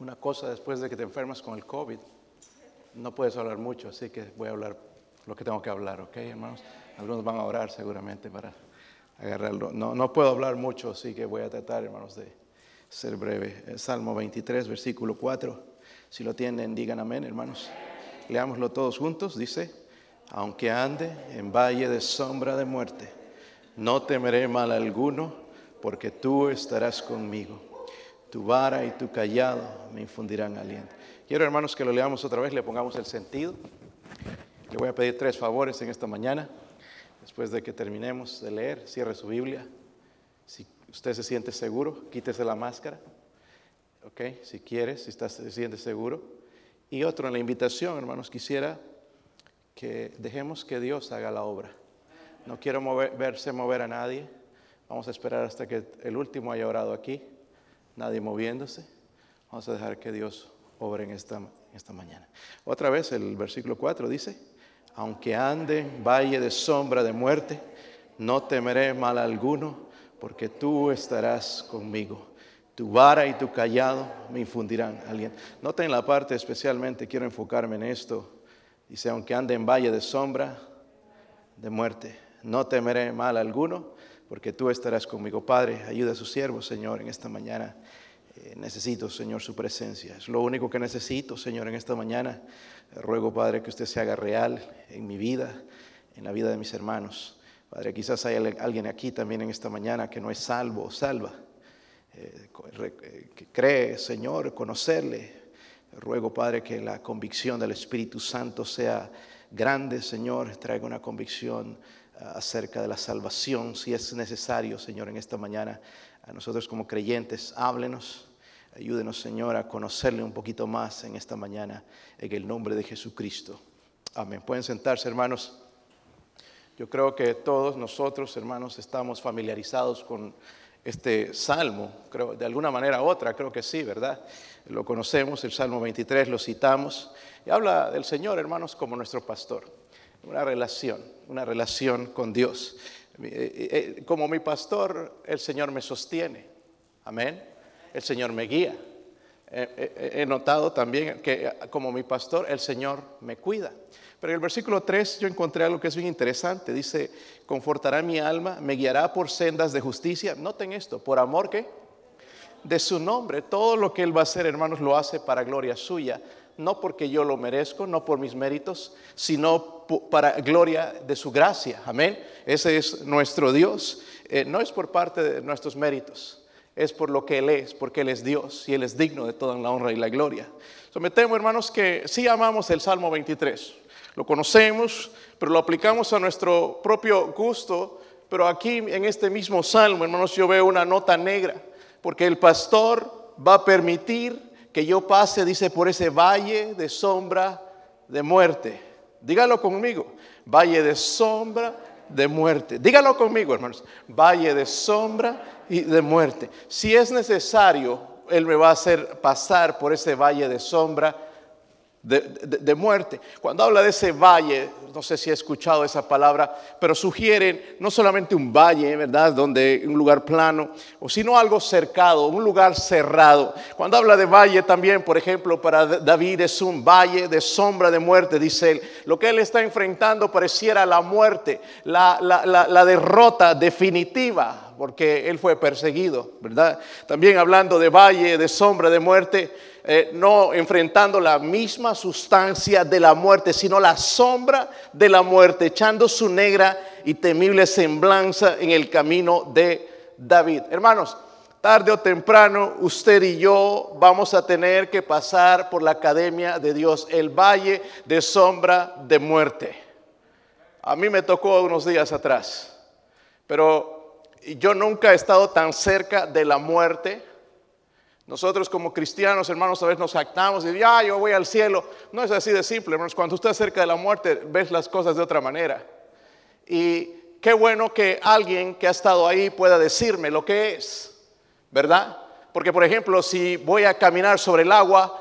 Una cosa después de que te enfermas con el COVID, no puedes hablar mucho, así que voy a hablar lo que tengo que hablar, ¿ok, hermanos? Algunos van a orar seguramente para agarrarlo. No, no puedo hablar mucho, así que voy a tratar, hermanos, de ser breve. El Salmo 23, versículo 4. Si lo tienen, digan amén, hermanos. Leámoslo todos juntos. Dice, aunque ande en valle de sombra de muerte, no temeré mal alguno, porque tú estarás conmigo tu vara y tu callado me infundirán aliento. Quiero, hermanos, que lo leamos otra vez, le pongamos el sentido. Le voy a pedir tres favores en esta mañana. Después de que terminemos de leer, cierre su Biblia. Si usted se siente seguro, quítese la máscara. ¿Ok? Si quiere, si está, se siente seguro. Y otro, en la invitación, hermanos, quisiera que dejemos que Dios haga la obra. No quiero verse mover a nadie. Vamos a esperar hasta que el último haya orado aquí nadie moviéndose. Vamos a dejar que Dios obre en esta, esta mañana. Otra vez el versículo 4 dice, aunque ande valle de sombra de muerte, no temeré mal alguno, porque tú estarás conmigo. Tu vara y tu callado me infundirán aliento. Noten la parte especialmente, quiero enfocarme en esto. Dice, aunque ande en valle de sombra de muerte, no temeré mal alguno, porque tú estarás conmigo. Padre, ayuda a su siervo, Señor, en esta mañana. Eh, necesito, Señor, su presencia. Es lo único que necesito, Señor, en esta mañana. ruego, Padre, que usted se haga real en mi vida, en la vida de mis hermanos. Padre, quizás hay alguien aquí también en esta mañana que no es salvo o salva, eh, eh, que cree, Señor, conocerle. Ruego, Padre, que la convicción del Espíritu Santo sea grande, Señor, traiga una convicción acerca de la salvación, si es necesario, Señor, en esta mañana. A nosotros como creyentes, háblenos, ayúdenos, Señor, a conocerle un poquito más en esta mañana, en el nombre de Jesucristo. Amén. Pueden sentarse, hermanos. Yo creo que todos nosotros, hermanos, estamos familiarizados con este salmo, creo, de alguna manera u otra, creo que sí, ¿verdad? Lo conocemos, el Salmo 23, lo citamos, y habla del Señor, hermanos, como nuestro pastor, una relación una relación con Dios. Eh, eh, eh, como mi pastor, el Señor me sostiene. Amén. El Señor me guía. He notado también que como mi pastor, el Señor me cuida. Pero en el versículo 3 yo encontré algo que es bien interesante. Dice, confortará mi alma, me guiará por sendas de justicia. Noten esto, por amor que de su nombre. Todo lo que Él va a hacer, hermanos, lo hace para gloria suya no porque yo lo merezco, no por mis méritos, sino para gloria de su gracia. Amén. Ese es nuestro Dios. Eh, no es por parte de nuestros méritos, es por lo que Él es, porque Él es Dios y Él es digno de toda la honra y la gloria. Sometemos, hermanos, que sí amamos el Salmo 23. Lo conocemos, pero lo aplicamos a nuestro propio gusto. Pero aquí en este mismo salmo, hermanos, yo veo una nota negra, porque el pastor va a permitir que yo pase, dice, por ese valle de sombra de muerte. Dígalo conmigo, valle de sombra de muerte. Dígalo conmigo, hermanos, valle de sombra y de muerte. Si es necesario, Él me va a hacer pasar por ese valle de sombra de, muerte. Cuando habla de ese valle, no sé si ha escuchado esa palabra, pero sugieren no solamente un valle, ¿verdad? Donde un lugar plano, o sino algo cercado, un lugar cerrado. Cuando habla de valle también, por ejemplo, para David es un valle de sombra de muerte, dice él. Lo que él está enfrentando pareciera la muerte, la, la derrota definitiva, porque él fue perseguido, ¿verdad? También hablando de valle de sombra de muerte, eh, no enfrentando la misma sustancia de la muerte, sino la sombra de la muerte, echando su negra y temible semblanza en el camino de David. Hermanos, tarde o temprano usted y yo vamos a tener que pasar por la academia de Dios, el valle de sombra de muerte. A mí me tocó unos días atrás, pero yo nunca he estado tan cerca de la muerte nosotros como cristianos, hermanos, a veces nos jactamos y ya yo voy al cielo. No es así de simple, hermanos. Cuando usted está cerca de la muerte, ves las cosas de otra manera. Y qué bueno que alguien que ha estado ahí pueda decirme lo que es, ¿verdad? Porque, por ejemplo, si voy a caminar sobre el agua,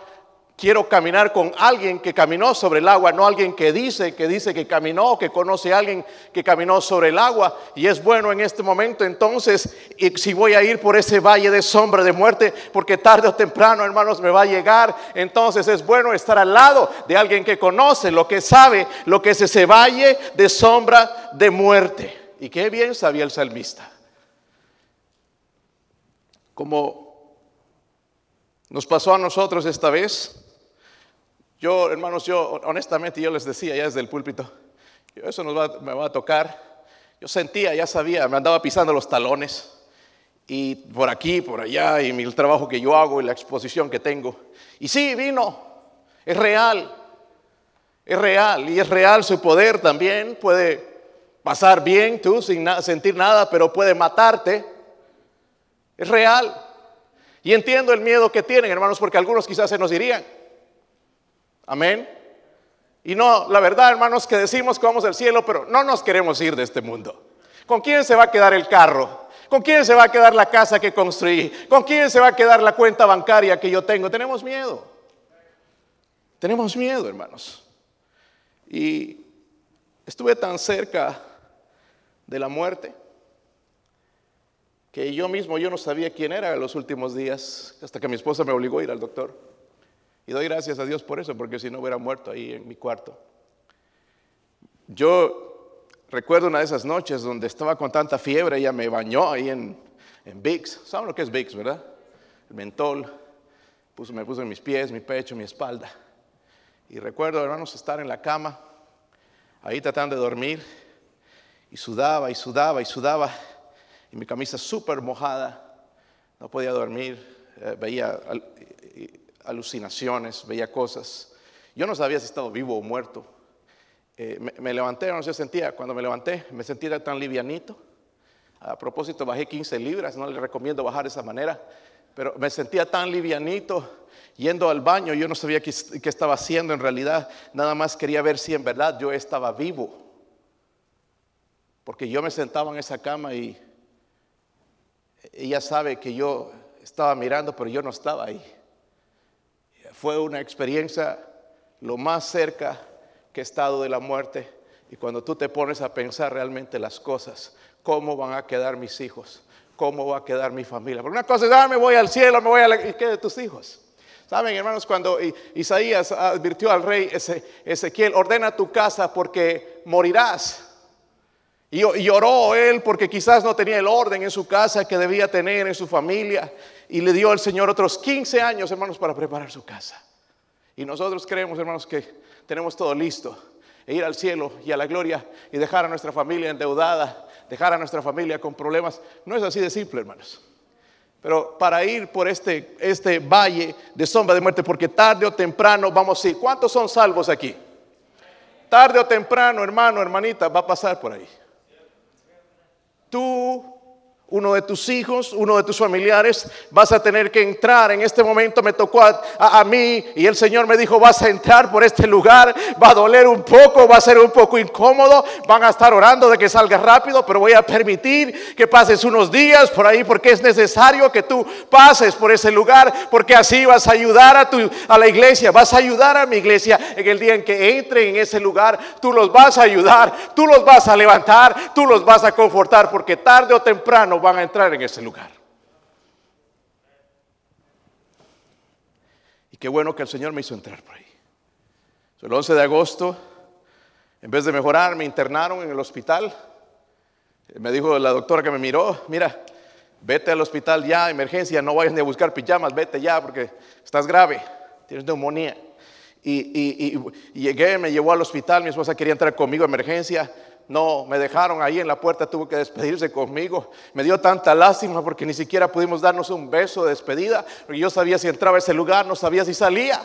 Quiero caminar con alguien que caminó sobre el agua, no alguien que dice, que dice que caminó, que conoce a alguien que caminó sobre el agua. Y es bueno en este momento entonces, si voy a ir por ese valle de sombra de muerte, porque tarde o temprano, hermanos, me va a llegar, entonces es bueno estar al lado de alguien que conoce, lo que sabe, lo que es ese valle de sombra de muerte. Y qué bien sabía el salmista. Como nos pasó a nosotros esta vez, yo, hermanos, yo honestamente yo les decía ya desde el púlpito, eso nos va, me va a tocar. Yo sentía, ya sabía, me andaba pisando los talones y por aquí, por allá, y el trabajo que yo hago y la exposición que tengo. Y sí, vino, es real, es real, y es real su poder también, puede pasar bien tú sin sentir nada, pero puede matarte, es real. Y entiendo el miedo que tienen, hermanos, porque algunos quizás se nos irían. Amén. Y no, la verdad, hermanos, que decimos que vamos al cielo, pero no nos queremos ir de este mundo. ¿Con quién se va a quedar el carro? ¿Con quién se va a quedar la casa que construí? ¿Con quién se va a quedar la cuenta bancaria que yo tengo? Tenemos miedo. Tenemos miedo, hermanos. Y estuve tan cerca de la muerte que yo mismo yo no sabía quién era en los últimos días, hasta que mi esposa me obligó a ir al doctor. Y doy gracias a Dios por eso, porque si no hubiera muerto ahí en mi cuarto. Yo recuerdo una de esas noches donde estaba con tanta fiebre, ella me bañó ahí en, en Vicks. ¿Saben lo que es Vicks, verdad? El mentol. Puso, me puso en mis pies, mi pecho, mi espalda. Y recuerdo, hermanos, estar en la cama, ahí tratando de dormir, y sudaba y sudaba y sudaba, y mi camisa súper mojada, no podía dormir, eh, veía alucinaciones, veía cosas. Yo no sabía si estaba vivo o muerto. Eh, me, levanté, no sé, sentía, cuando me levanté, me sentía tan livianito. A propósito, bajé 15 libras, no le recomiendo bajar de esa manera, pero me sentía tan livianito yendo al baño, yo no sabía qué estaba haciendo en realidad, nada más quería ver si en verdad yo estaba vivo. Porque yo me sentaba en esa cama y ella sabe que yo estaba mirando, pero yo no estaba ahí fue una experiencia lo más cerca que he estado de la muerte. Y cuando tú te pones a pensar realmente las cosas, cómo van a quedar mis hijos, cómo va a quedar mi familia. Porque una cosa es, ah, me voy al cielo, me voy a la... ¿Y qué de tus hijos? Saben, hermanos, cuando Isaías advirtió al rey Ezequiel, ordena tu casa porque morirás. Y, y oró él porque quizás no tenía el orden en su casa que debía tener en su familia y le dio al Señor otros 15 años, hermanos, para preparar su casa. Y nosotros creemos, hermanos, que tenemos todo listo. E ir al cielo y a la gloria y dejar a nuestra familia endeudada, dejar a nuestra familia con problemas. No es así de simple, hermanos. Pero para ir por este, este valle de sombra de muerte, porque tarde o temprano vamos a ir. ¿Cuántos son salvos aquí? Tarde o temprano, hermano, hermanita, va a pasar por ahí. Tú uno de tus hijos, uno de tus familiares, vas a tener que entrar. En este momento me tocó a, mí y el Señor me dijo, vas a entrar por este lugar, va a doler un poco, va a ser un poco incómodo, van a estar orando de que salga rápido, pero voy a permitir que pases unos días por ahí porque es necesario que tú pases por ese lugar, porque así vas a ayudar a, tu, a la iglesia, vas a ayudar a mi iglesia en el día en que entren en ese lugar, tú los vas a ayudar, tú los vas a levantar, tú los vas a confortar, porque tarde o temprano van a entrar en ese lugar. Y qué bueno que el Señor me hizo entrar por ahí. El 11 de agosto, en vez de mejorar, me internaron en el hospital. Me dijo la doctora que me miró, mira, vete al hospital ya, emergencia, no vayas ni a buscar pijamas, vete ya porque estás grave, tienes neumonía. Y, y, llegué, me llevó al hospital, mi esposa quería entrar conmigo, emergencia, no, me dejaron ahí en la puerta, tuvo que despedirse conmigo. Me dio tanta lástima porque ni siquiera pudimos darnos un beso de despedida, porque yo sabía si entraba a ese lugar, no sabía si salía.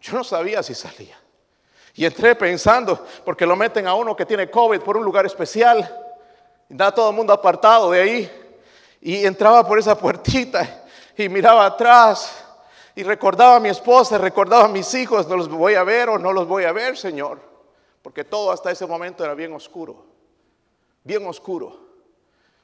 Yo no sabía si salía. Y entré pensando, porque lo meten a uno que tiene COVID por un lugar especial, da todo el mundo apartado de ahí. Y entraba por esa puertita y miraba atrás y recordaba a mi esposa, recordaba a mis hijos, no los voy a ver o no los voy a ver, Señor porque todo hasta ese momento era bien oscuro, bien oscuro.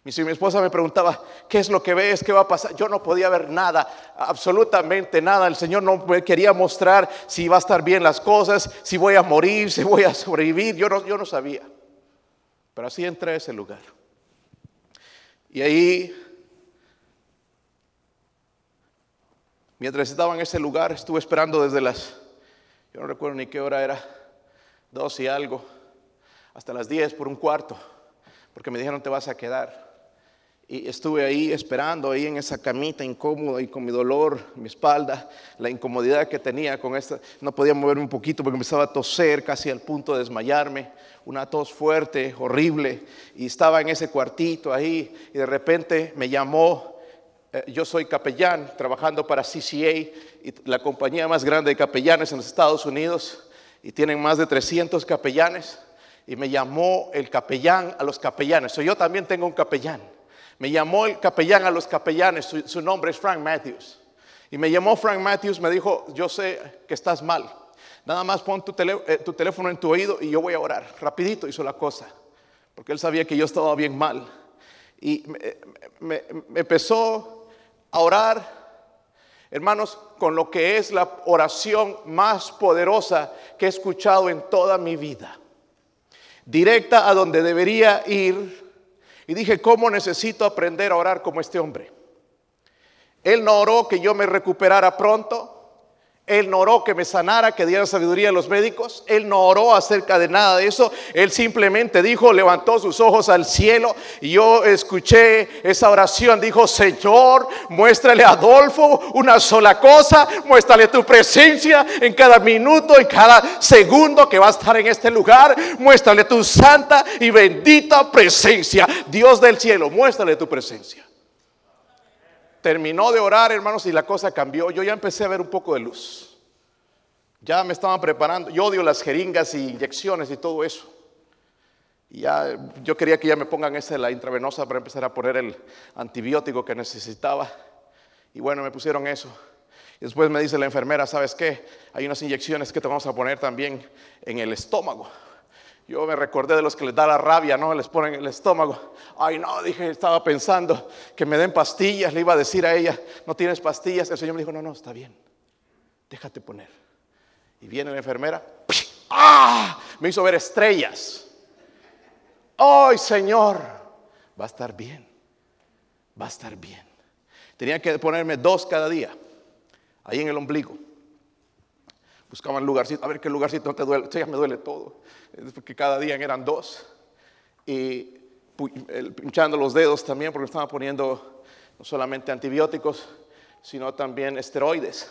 Y si mi esposa me preguntaba, ¿qué es lo que ves? ¿Qué va a pasar? Yo no podía ver nada, absolutamente nada. El Señor no me quería mostrar si va a estar bien las cosas, si voy a morir, si voy a sobrevivir. Yo no, yo no sabía. Pero así entré a ese lugar. Y ahí, mientras estaba en ese lugar, estuve esperando desde las, yo no recuerdo ni qué hora era, dos y algo, hasta las diez por un cuarto, porque me dijeron te vas a quedar. Y estuve ahí esperando, ahí en esa camita incómoda y con mi dolor, mi espalda, la incomodidad que tenía con esta. No podía moverme un poquito porque empezaba a toser casi al punto de desmayarme. Una tos fuerte, horrible. Y estaba en ese cuartito ahí y de repente me llamó. Eh, yo soy capellán trabajando para CCA, la compañía más grande de capellanes en los Estados Unidos. Y tienen más de 300 capellanes. Y me llamó el capellán a los capellanes. yo también tengo un capellán. Me llamó el capellán a los capellanes, su, nombre es Frank Matthews. Y me llamó Frank Matthews, me dijo, yo sé que estás mal. Nada más pon tu, eh, teléfono en tu oído y yo voy a orar. Rapidito hizo la cosa, porque él sabía que yo estaba bien mal. Y me, empezó a orar Hermanos, con lo que es la oración más poderosa que he escuchado en toda mi vida. Directa a donde debería ir y dije, ¿cómo necesito aprender a orar como este hombre? Él no oró que yo me recuperara pronto. Él no oró que me sanara, que diera sabiduría a los médicos. Él no oró acerca de nada de eso. Él simplemente dijo, levantó sus ojos al cielo. Y yo escuché esa oración. Dijo, Señor, muéstrale a Adolfo una sola cosa. Muéstrale tu presencia en cada minuto, en cada segundo que va a estar en este lugar. Muéstrale tu santa y bendita presencia. Dios del cielo, muéstrale tu presencia. Terminó de orar, hermanos, y la cosa cambió. Yo ya empecé a ver un poco de luz. Ya me estaban preparando. Yo odio las jeringas y inyecciones y todo eso. Y ya, yo quería que ya me pongan esa la intravenosa para empezar a poner el antibiótico que necesitaba. Y bueno, me pusieron eso. Y después me dice la enfermera, ¿sabes qué? Hay unas inyecciones que te vamos a poner también en el estómago. Yo me recordé de los que les da la rabia, ¿no? Les ponen el estómago. Ay, no, dije, estaba pensando que me den pastillas. Le iba a decir a ella, no tienes pastillas. El Señor me dijo, no, no, está bien. Déjate poner. Y viene la enfermera. ¡Ah! Me hizo ver estrellas. ¡Ay, Señor! Va a estar bien. Va a estar bien. Tenía que ponerme dos cada día. Ahí en el ombligo. Buscaban lugarcito, a ver qué lugarcito no te duele. ya me duele todo. Porque cada día eran dos. Y pinchando los dedos también, porque estaban poniendo no solamente antibióticos, sino también esteroides,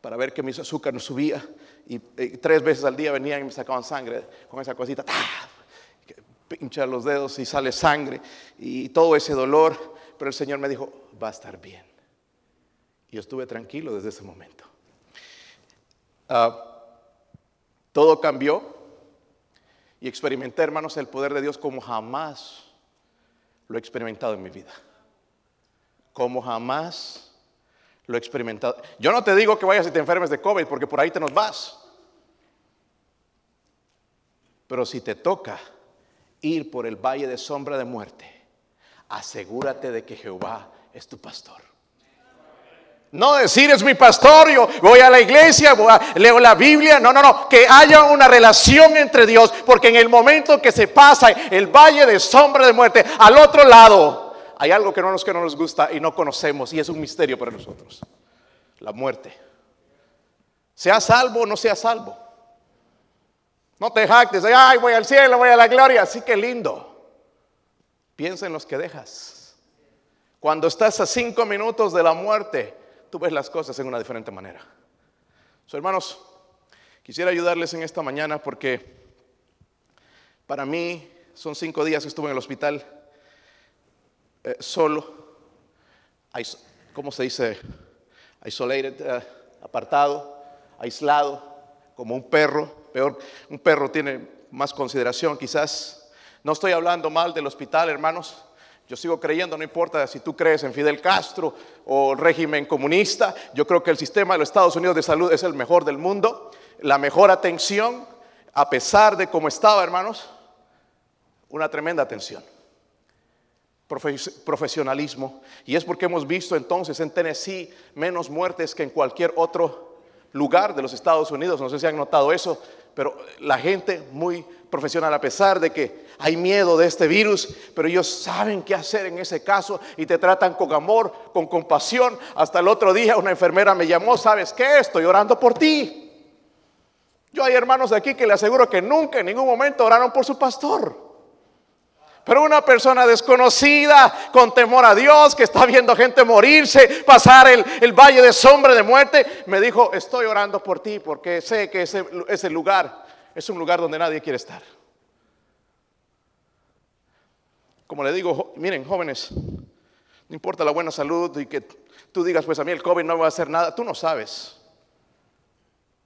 para ver que mi azúcar no subía. Y, tres veces al día venían y me sacaban sangre con esa cosita. Pinchar los dedos y sale sangre y todo ese dolor. Pero el Señor me dijo, va a estar bien. Y yo estuve tranquilo desde ese momento. Ah, todo cambió y experimenté, hermanos, el poder de Dios como jamás lo he experimentado en mi vida. Como jamás lo he experimentado. Yo no te digo que vayas y te enfermes de COVID, porque por ahí te nos vas. Pero si te toca ir por el valle de sombra de muerte, asegúrate de que Jehová es tu pastor. No decir es mi pastor, yo voy a la iglesia, leo la Biblia. No, no, no. Que haya una relación entre Dios. Porque en el momento que se pasa el valle de sombra de muerte, al otro lado, hay algo que no nos, que no nos gusta y no conocemos. Y es un misterio para nosotros. La muerte. Sea salvo o no sea salvo. No te jactes. Ay, voy al cielo, voy a la gloria. Así que lindo. Piensa en los que dejas. Cuando estás a cinco minutos de la muerte tú ves las cosas en una diferente manera. So, hermanos, quisiera ayudarles en esta mañana porque para mí son cinco días que estuve en el hospital eh, solo, ¿cómo se dice? Isolated, eh, apartado, aislado, como un perro. Peor, un perro tiene más consideración quizás. No estoy hablando mal del hospital, hermanos. Yo sigo creyendo, no importa si tú crees en Fidel Castro o régimen comunista, yo creo que el sistema de los Estados Unidos de salud es el mejor del mundo, la mejor atención, a pesar de cómo estaba, hermanos, una tremenda atención. profesionalismo. Y es porque hemos visto entonces en Tennessee menos muertes que en cualquier otro lugar de los Estados Unidos. No sé si han notado eso, pero la gente muy profesional, a pesar de que hay miedo de este virus, pero ellos saben qué hacer en ese caso y te tratan con amor, con compasión. Hasta el otro día una enfermera me llamó, ¿sabes qué? Estoy orando por ti. Yo hay hermanos de aquí que le aseguro que nunca en ningún momento oraron por su pastor. Pero una persona desconocida, con temor a Dios, que está viendo gente morirse, pasar el, valle de sombra de muerte, me dijo, estoy orando por ti porque sé que ese, ese lugar es un lugar donde nadie quiere estar. Como le digo, miren, jóvenes, no importa la buena salud y que tú digas, pues a mí el COVID no va a hacer nada, tú no sabes.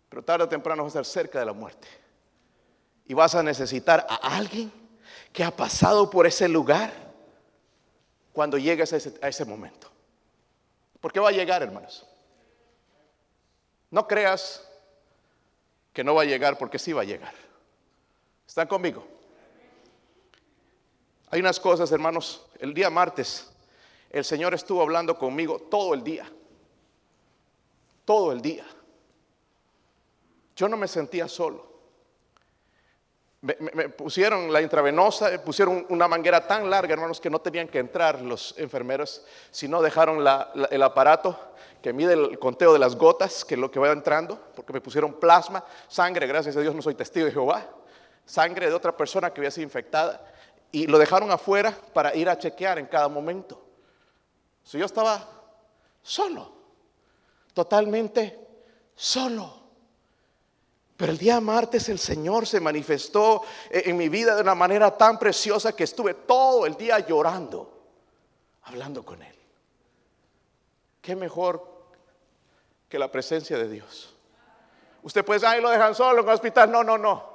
Pero tarde o temprano vas a estar cerca de la muerte. Y vas a necesitar a alguien que ha pasado por ese lugar cuando llegues a ese, a ese momento. Porque va a llegar, hermanos. No creas que no va a llegar porque sí va a llegar. ¿Están conmigo? Hay unas cosas, hermanos. El día martes, el Señor estuvo hablando conmigo todo el día. Todo el día. Yo no me sentía solo. Me, pusieron la intravenosa, pusieron una manguera tan larga, hermanos, que no tenían que entrar los enfermeros, sino dejaron el aparato que mide el conteo de las gotas, que es lo que va entrando, porque me pusieron plasma, sangre, gracias a Dios no soy testigo de Jehová, sangre de otra persona que había sido infectada, y lo dejaron afuera para ir a chequear en cada momento. So, yo estaba solo, totalmente solo. Pero el día martes el Señor se manifestó en mi vida de una manera tan preciosa que estuve todo el día llorando, hablando con Él. ¿Qué mejor que la presencia de Dios? Usted puede ay, lo dejan solo en el hospital. No, no, no.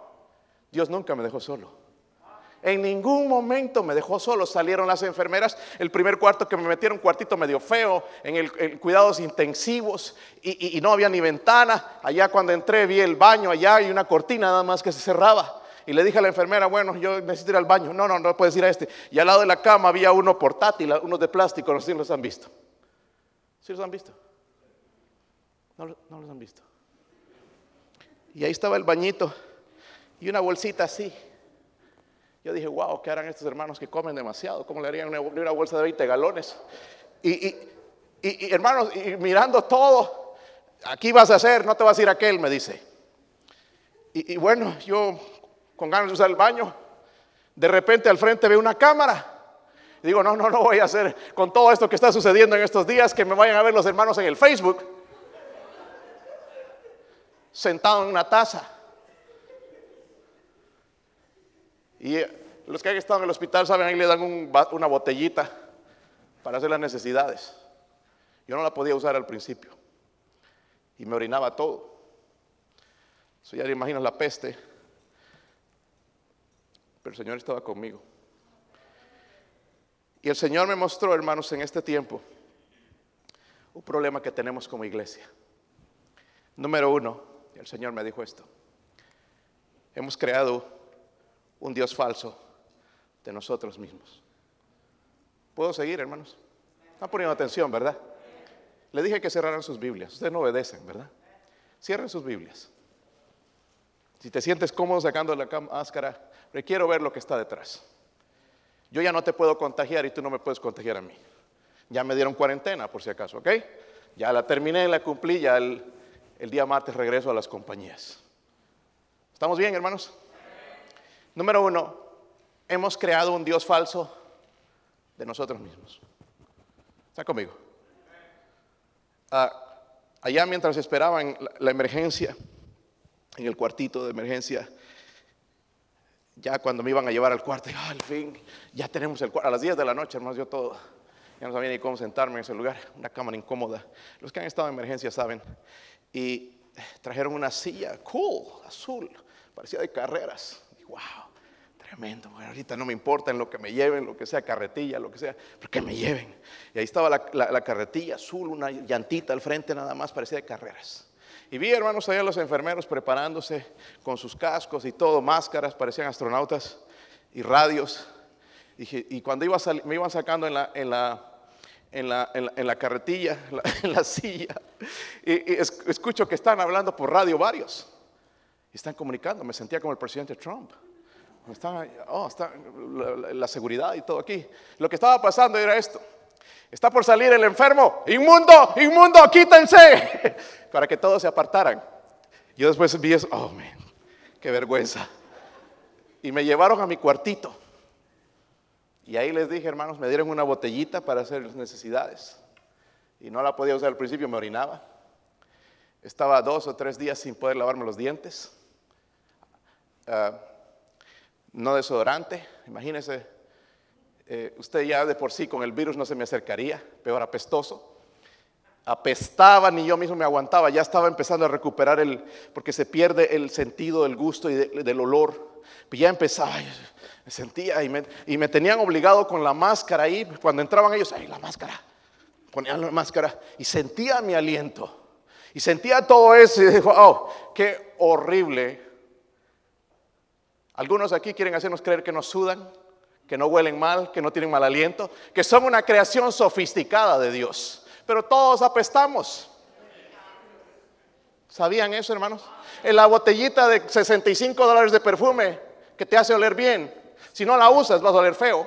Dios nunca me dejó solo. En ningún momento me dejó solo. Salieron las enfermeras. El primer cuarto que me metieron, cuartito medio feo, en el cuidados intensivos y, no había ni ventana. Allá cuando entré vi el baño allá y una cortina nada más que se cerraba. Y le dije a la enfermera, bueno, yo necesito ir al baño. No, no, no puedes ir a este. Y al lado de la cama había uno portátil, uno de plástico. No sé si los han visto. ¿Sí los han visto? No, no los han visto. Y ahí estaba el bañito y una bolsita así. Yo dije, wow, ¿qué harán estos hermanos que comen demasiado? ¿Cómo le harían una, bolsa de 20 galones? Y, hermanos, y mirando todo, aquí vas a hacer, no te vas a ir aquel, me dice. Y, bueno, yo con ganas de usar el baño, de repente al frente veo una cámara. Y digo, no, no, no voy a hacer con todo esto que está sucediendo en estos días, que me vayan a ver los hermanos en el Facebook, sentado en una taza. Y los que han estado en el hospital saben, ahí le dan una botellita para hacer las necesidades. Yo no la podía usar al principio. Y me orinaba todo. Eso ya le imaginas la peste. Pero el Señor estaba conmigo. Y el Señor me mostró, hermanos, en este tiempo, un problema que tenemos como iglesia. Número uno, el Señor me dijo esto. Hemos creado un Dios falso de nosotros mismos. ¿Puedo seguir, hermanos? Están poniendo atención, ¿verdad? Le dije que cerraran sus Biblias. Ustedes no obedecen, ¿verdad? Cierren sus Biblias. Si te sientes cómodo sacando la máscara, quiero ver lo que está detrás. Yo ya no te puedo contagiar y tú no me puedes contagiar a mí. Ya me dieron cuarentena, por si acaso, ¿ok? Ya la terminé, la cumplí, ya el, el día martes regreso a las compañías. ¿Estamos bien, hermanos? Número uno, hemos creado un Dios falso de nosotros mismos. ¿Está conmigo? Ah, allá mientras esperaban la, emergencia, en el cuartito de emergencia, ya cuando me iban a llevar al cuarto, ah, al fin, ya tenemos el cuarto. A las 10 de la noche, hermanos, yo todo. Ya no sabía ni cómo sentarme en ese lugar, una cámara incómoda. Los que han estado en emergencia saben. Y trajeron una silla cool, azul, parecía de carreras. Wow, Tremendo, ahorita no me importa en lo que me lleven, lo que sea, carretilla, lo que sea, pero que me lleven. Y ahí estaba la, carretilla azul, una llantita al frente nada más, parecía de carreras. Y vi, hermanos, allá los enfermeros preparándose con sus cascos y todo, máscaras, parecían astronautas y radios. y cuando iba me iban sacando en la, carretilla, en la, silla, y, escucho que están hablando por radio varios. Están comunicando, me sentía como el presidente Trump. Están, oh, está la, seguridad y todo aquí. Lo que estaba pasando era esto. Está por salir el enfermo. Inmundo, inmundo, quítense. Para que todos se apartaran. Yo después vi eso. Oh, man, qué vergüenza. Y me llevaron a mi cuartito. Y ahí les dije, hermanos, me dieron una botellita para hacer las necesidades. Y no la podía usar al principio, me orinaba. Estaba dos o tres días sin poder lavarme los dientes. Ah, no desodorante, imagínese, eh, usted ya de por sí con el virus no se me acercaría, peor apestoso. Apestaba, ni yo mismo me aguantaba, ya estaba empezando a recuperar el, porque se pierde el sentido del gusto y del olor. Y ya empezaba, me sentía y me, y me tenían obligado con la máscara ahí, cuando entraban ellos, ay, la máscara, ponían la máscara y sentía mi aliento. Y sentía todo eso y dijo, oh, qué horrible. Algunos aquí quieren hacernos creer que nos sudan, que no huelen mal, que no tienen mal aliento, que son una creación sofisticada de Dios. Pero todos apestamos. ¿Sabían eso, hermanos? En la botellita de 65 dólares de perfume que te hace oler bien, si no la usas vas a oler feo.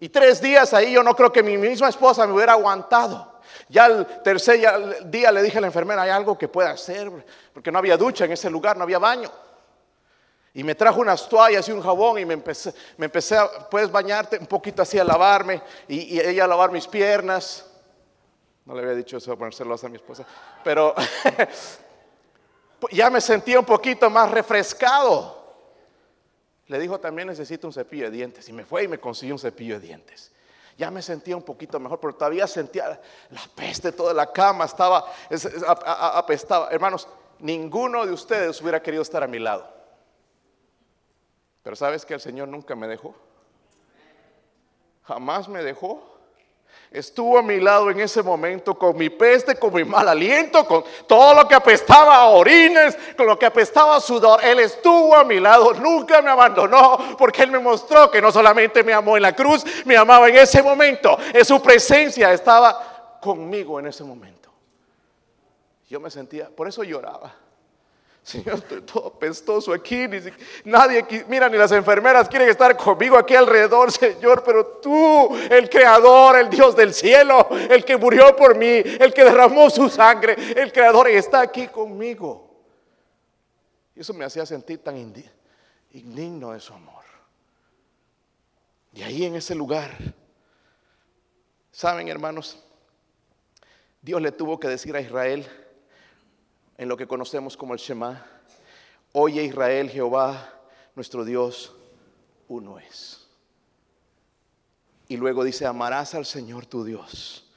Y tres días ahí yo no creo que mi misma esposa me hubiera aguantado. Ya el tercer día le dije a la enfermera, hay algo que pueda hacer, porque no había ducha en ese lugar, no había baño. Y me trajo unas toallas y un jabón y me empecé, me empecé a, puedes bañarte un poquito así a lavarme y, ella a lavar mis piernas. No le había dicho eso a ponérselo a mi esposa, pero ya me sentía un poquito más refrescado. Le dijo también necesito un cepillo de dientes y me fue y me consiguió un cepillo de dientes. Ya me sentía un poquito mejor, pero todavía sentía la peste, toda la cama estaba apestaba. Hermanos, ninguno de ustedes hubiera querido estar a mi lado. Pero sabes que el Señor nunca me dejó. Jamás me dejó. Estuvo a mi lado en ese momento con mi peste, con mi mal aliento, con todo lo que apestaba a orines, con lo que apestaba a sudor. Él estuvo a mi lado, nunca me abandonó, porque Él me mostró que no solamente me amó en la cruz, me amaba en ese momento. En su presencia estaba conmigo en ese momento. Yo me sentía, por eso lloraba. Señor, estoy todo pestoso aquí. nadie, mira, ni las enfermeras quieren estar conmigo aquí alrededor, Señor. Pero tú, el Creador, el Dios del cielo, el que murió por mí, el que derramó su sangre, el Creador, está aquí conmigo. Y eso me hacía sentir tan indigno de su amor. Y ahí en ese lugar, ¿saben, hermanos? Dios le tuvo que decir a Israel en lo que conocemos como el Shema. Oye Israel, Jehová, nuestro Dios, uno es. Y luego dice, amarás al Señor tu Dios,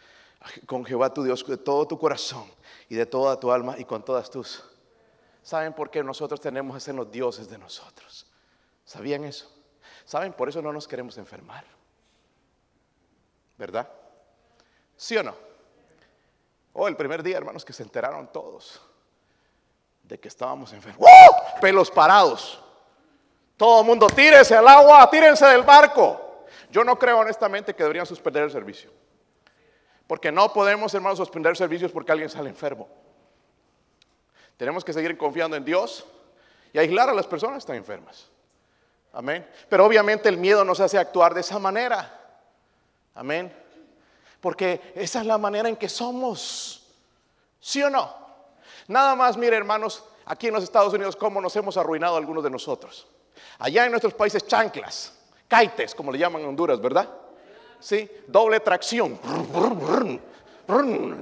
con Jehová tu Dios, de todo tu corazón y de toda tu alma y con todas tus. ¿Saben por qué nosotros tenemos que ser los dioses de nosotros? ¿Sabían eso? ¿Saben? Por eso no nos queremos enfermar. ¿Verdad? ¿Sí o no? Oh, el primer día, hermanos, que se enteraron todos de que estábamos enfermos. Pelos parados. Todo el mundo, tírese al agua, tírense del barco. Yo no creo honestamente que deberían suspender el servicio. Porque no podemos, hermanos, suspender servicios porque alguien sale enfermo. Tenemos que seguir confiando en Dios y aislar a las personas que están enfermas. Amén. Pero obviamente el miedo nos hace actuar de esa manera. Amén. Porque esa es la manera en que somos. ¿Sí o no? Nada más, mire hermanos, aquí en los Estados Unidos, cómo nos hemos arruinado algunos de nosotros. Allá en nuestros países, chanclas, caites, como le llaman en Honduras, ¿verdad? Sí, doble tracción.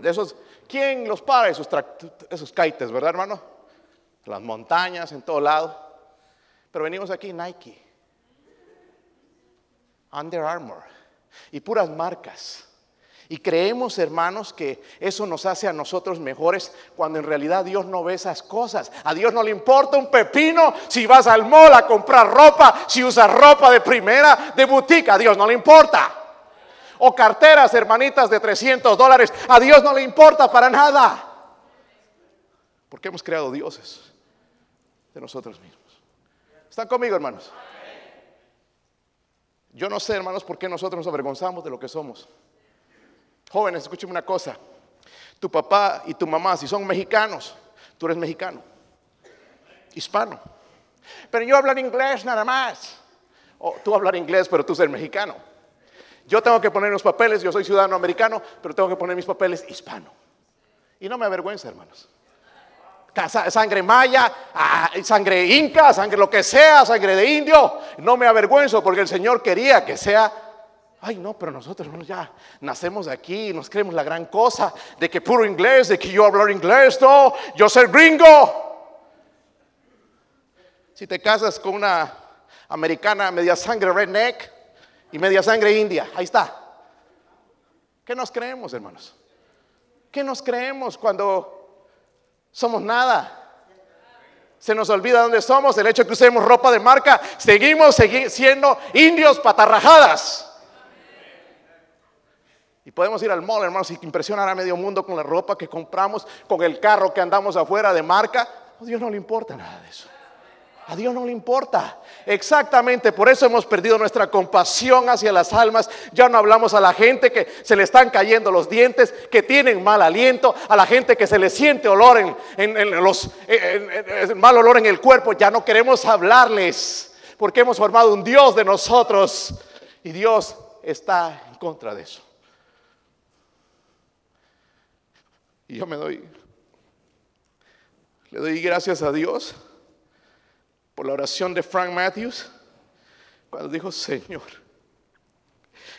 De esos, ¿Quién los para esos, esos caites, verdad, hermano? Las montañas, en todo lado. Pero venimos aquí, Nike, Under Armour y puras marcas. Y creemos, hermanos, que eso nos hace a nosotros mejores cuando en realidad Dios no ve esas cosas. A Dios no le importa un pepino si vas al mall a comprar ropa, si usas ropa de primera, de boutique, a Dios no le importa. O carteras, hermanitas, de 300 dólares, a Dios no le importa para nada. Porque hemos creado dioses de nosotros mismos. ¿Están conmigo, hermanos? Yo no sé, hermanos, por qué nosotros nos avergonzamos de lo que somos. Jóvenes, escúcheme una cosa. Tu papá y tu mamá, si son mexicanos, tú eres mexicano, hispano. Pero yo hablo inglés nada más. O tú hablar inglés, pero tú eres mexicano. Yo tengo que poner los papeles, yo soy ciudadano americano, pero tengo que poner mis papeles hispano. Y no me avergüenza, hermanos. Sangre maya, ah, sangre inca, sangre lo que sea, sangre de indio. No me avergüenzo porque el Señor quería que sea Ay, no, pero nosotros ya nacemos aquí, nos creemos la gran cosa de que puro inglés, de que yo hablar inglés, no, yo soy gringo. Si te casas con una americana media sangre redneck y media sangre india, ahí está. ¿Qué nos creemos, hermanos? ¿Qué nos creemos cuando somos nada? Se nos olvida dónde somos, el hecho de que usemos ropa de marca, seguimos siendo indios patarrajadas. Y podemos ir al mall, hermanos, y impresionar a medio mundo con la ropa que compramos, con el carro que andamos afuera de marca. A Dios no le importa nada de eso. A Dios no le importa. Exactamente, por eso hemos perdido nuestra compasión hacia las almas. Ya no hablamos a la gente que se le están cayendo los dientes, que tienen mal aliento, a la gente que se le siente olor en, los mal olor en el cuerpo. Ya no queremos hablarles porque hemos formado un Dios de nosotros y Dios está en contra de eso. Y yo me doy, le doy gracias a Dios por la oración de Frank Matthews, cuando dijo, Señor,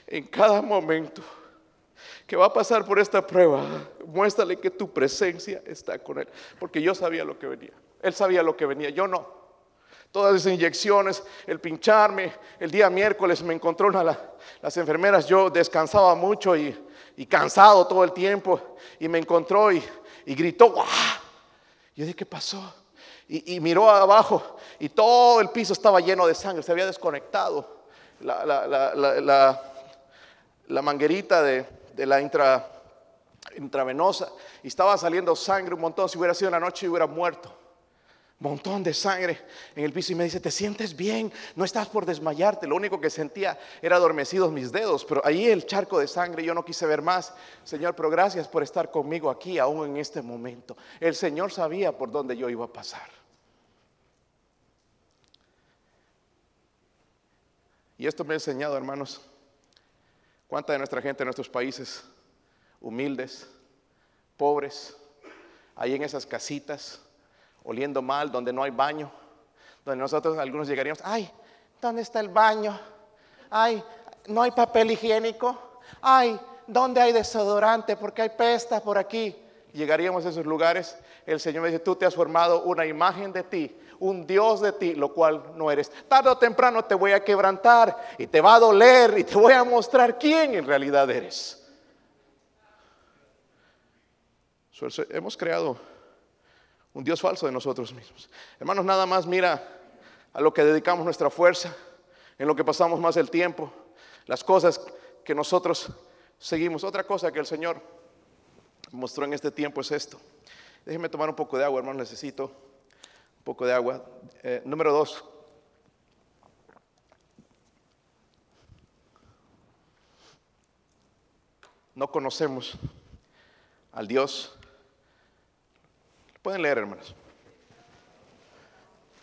en cada momento que va a pasar por esta prueba, muéstrale que tu presencia está con él, porque yo sabía lo que venía, él sabía lo que venía, yo no. Todas esas inyecciones, el pincharme, el día miércoles me encontró una, las enfermeras, yo descansaba mucho y y cansado todo el tiempo y me encontró y, gritó, ¡guau! Yo dije, ¿qué pasó? Y, miró abajo y todo el piso estaba lleno de sangre, se había desconectado la, manguerita de, la intravenosa y estaba saliendo sangre un montón. Si hubiera sido la noche, hubiera muerto montón de sangre en el piso y me dice, ¿te sientes bien? No estás por desmayarte. Lo único que sentía era adormecidos mis dedos, pero ahí el charco de sangre yo no quise ver más. Señor, pero gracias por estar conmigo aquí aún en este momento. El Señor sabía por dónde yo iba a pasar. Y esto me ha enseñado, hermanos, cuánta de nuestra gente en nuestros países, humildes, pobres, ahí en esas casitas, oliendo mal, donde no hay baño, donde nosotros algunos llegaríamos, ay, ¿dónde está el baño? Ay, no hay papel higiénico. Ay, ¿dónde hay desodorante? Porque hay pesta por aquí. Llegaríamos a esos lugares, el Señor me dice, tú te has formado una imagen de ti, un Dios de ti, lo cual no eres. Tarde o temprano te voy a quebrantar y te va a doler y te voy a mostrar quién en realidad eres. Hemos creado un Dios falso de nosotros mismos. Hermanos, nada más mira a lo que dedicamos nuestra fuerza, en lo que pasamos más el tiempo, las cosas que nosotros seguimos. Otra cosa que el Señor mostró en este tiempo es esto. Déjenme tomar un poco de agua, hermano, necesito un poco de agua. Eh, número dos. No conocemos al Dios Pueden leer, hermanos.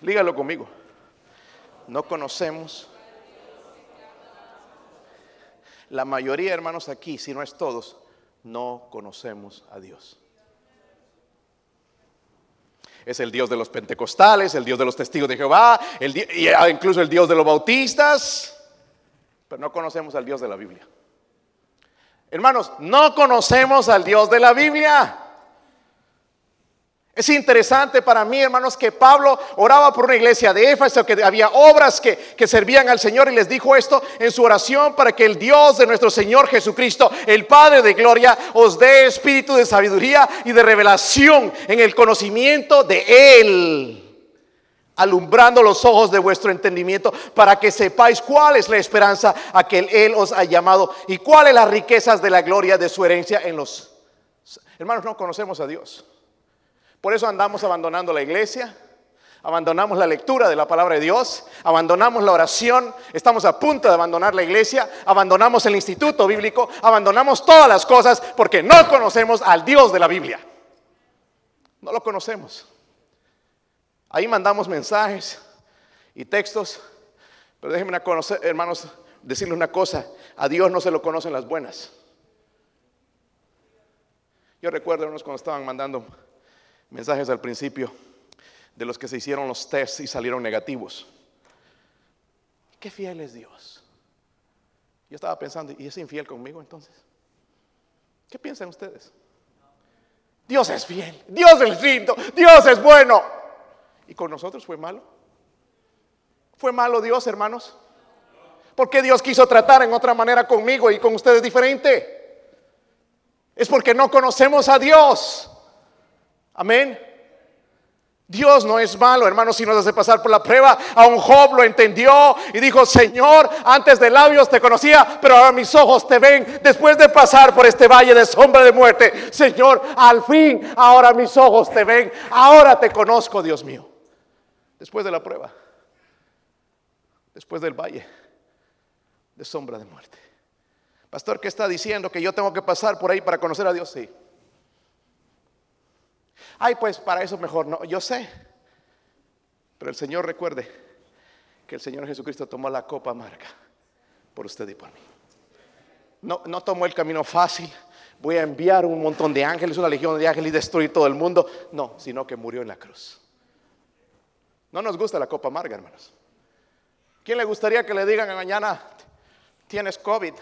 Lígalo conmigo. No conocemos. La mayoría, hermanos, aquí, si no es todos, no conocemos a Dios. Es el Dios de los pentecostales, el Dios de los testigos de Jehová, el, incluso el Dios de los bautistas, pero no conocemos al Dios de la Biblia. Hermanos, no conocemos al Dios de la Biblia. Es interesante para mí, hermanos, que Pablo oraba por una iglesia de Éfeso, que había obras que, que, servían al Señor y les dijo esto en su oración para que el Dios de nuestro Señor Jesucristo, el Padre de gloria, os dé espíritu de sabiduría y de revelación en el conocimiento de Él, alumbrando los ojos de vuestro entendimiento para que sepáis cuál es la esperanza a que Él os ha llamado y cuáles las riquezas de la gloria de su herencia en los... Hermanos, no conocemos a Dios. Por eso andamos abandonando la iglesia, Abandonamos la lectura de la palabra de Dios, abandonamos la oración, estamos a punto de abandonar la iglesia, abandonamos el instituto bíblico, abandonamos todas las cosas porque no conocemos al Dios de la Biblia. No lo conocemos. Ahí mandamos mensajes y textos, pero déjenme conocer, hermanos, decirles una cosa, a Dios no se lo conocen las buenas. Yo recuerdo, hermanos, cuando estaban mandando mensajes al principio, de los que se hicieron los tests y salieron negativos. Qué fiel es Dios. Yo estaba pensando, ¿y es infiel conmigo entonces? ¿Qué piensan ustedes? Dios es fiel, Dios es lindo, Dios es bueno. ¿Y con nosotros fue malo? ¿Fue malo Dios, hermanos? Porque Dios quiso tratar en otra manera conmigo y con ustedes diferente? Es porque no conocemos a Dios. Amén. Dios no es malo, hermanos, si nos hace pasar por la prueba. A un Job lo entendió y dijo, Señor, antes de labios te conocía, pero ahora mis ojos te ven. Después de pasar por este valle de sombra de muerte, Señor, al fin, ahora mis ojos te ven. Ahora te conozco, Dios mío. Después de la prueba, después del valle de sombra de muerte. Pastor, ¿qué está diciendo? Que yo tengo que pasar por ahí para conocer a Dios. Sí. Ay, pues para eso mejor no. Yo sé. Pero el Señor recuerde que el Señor Jesucristo tomó la copa amarga por usted y por mí. No, no tomó el camino fácil. Voy a enviar un montón de ángeles, una legión de ángeles y destruir todo el mundo. No, sino que murió en la cruz. No nos gusta la copa amarga, hermanos. ¿Quién le gustaría que le digan mañana, tienes COVID?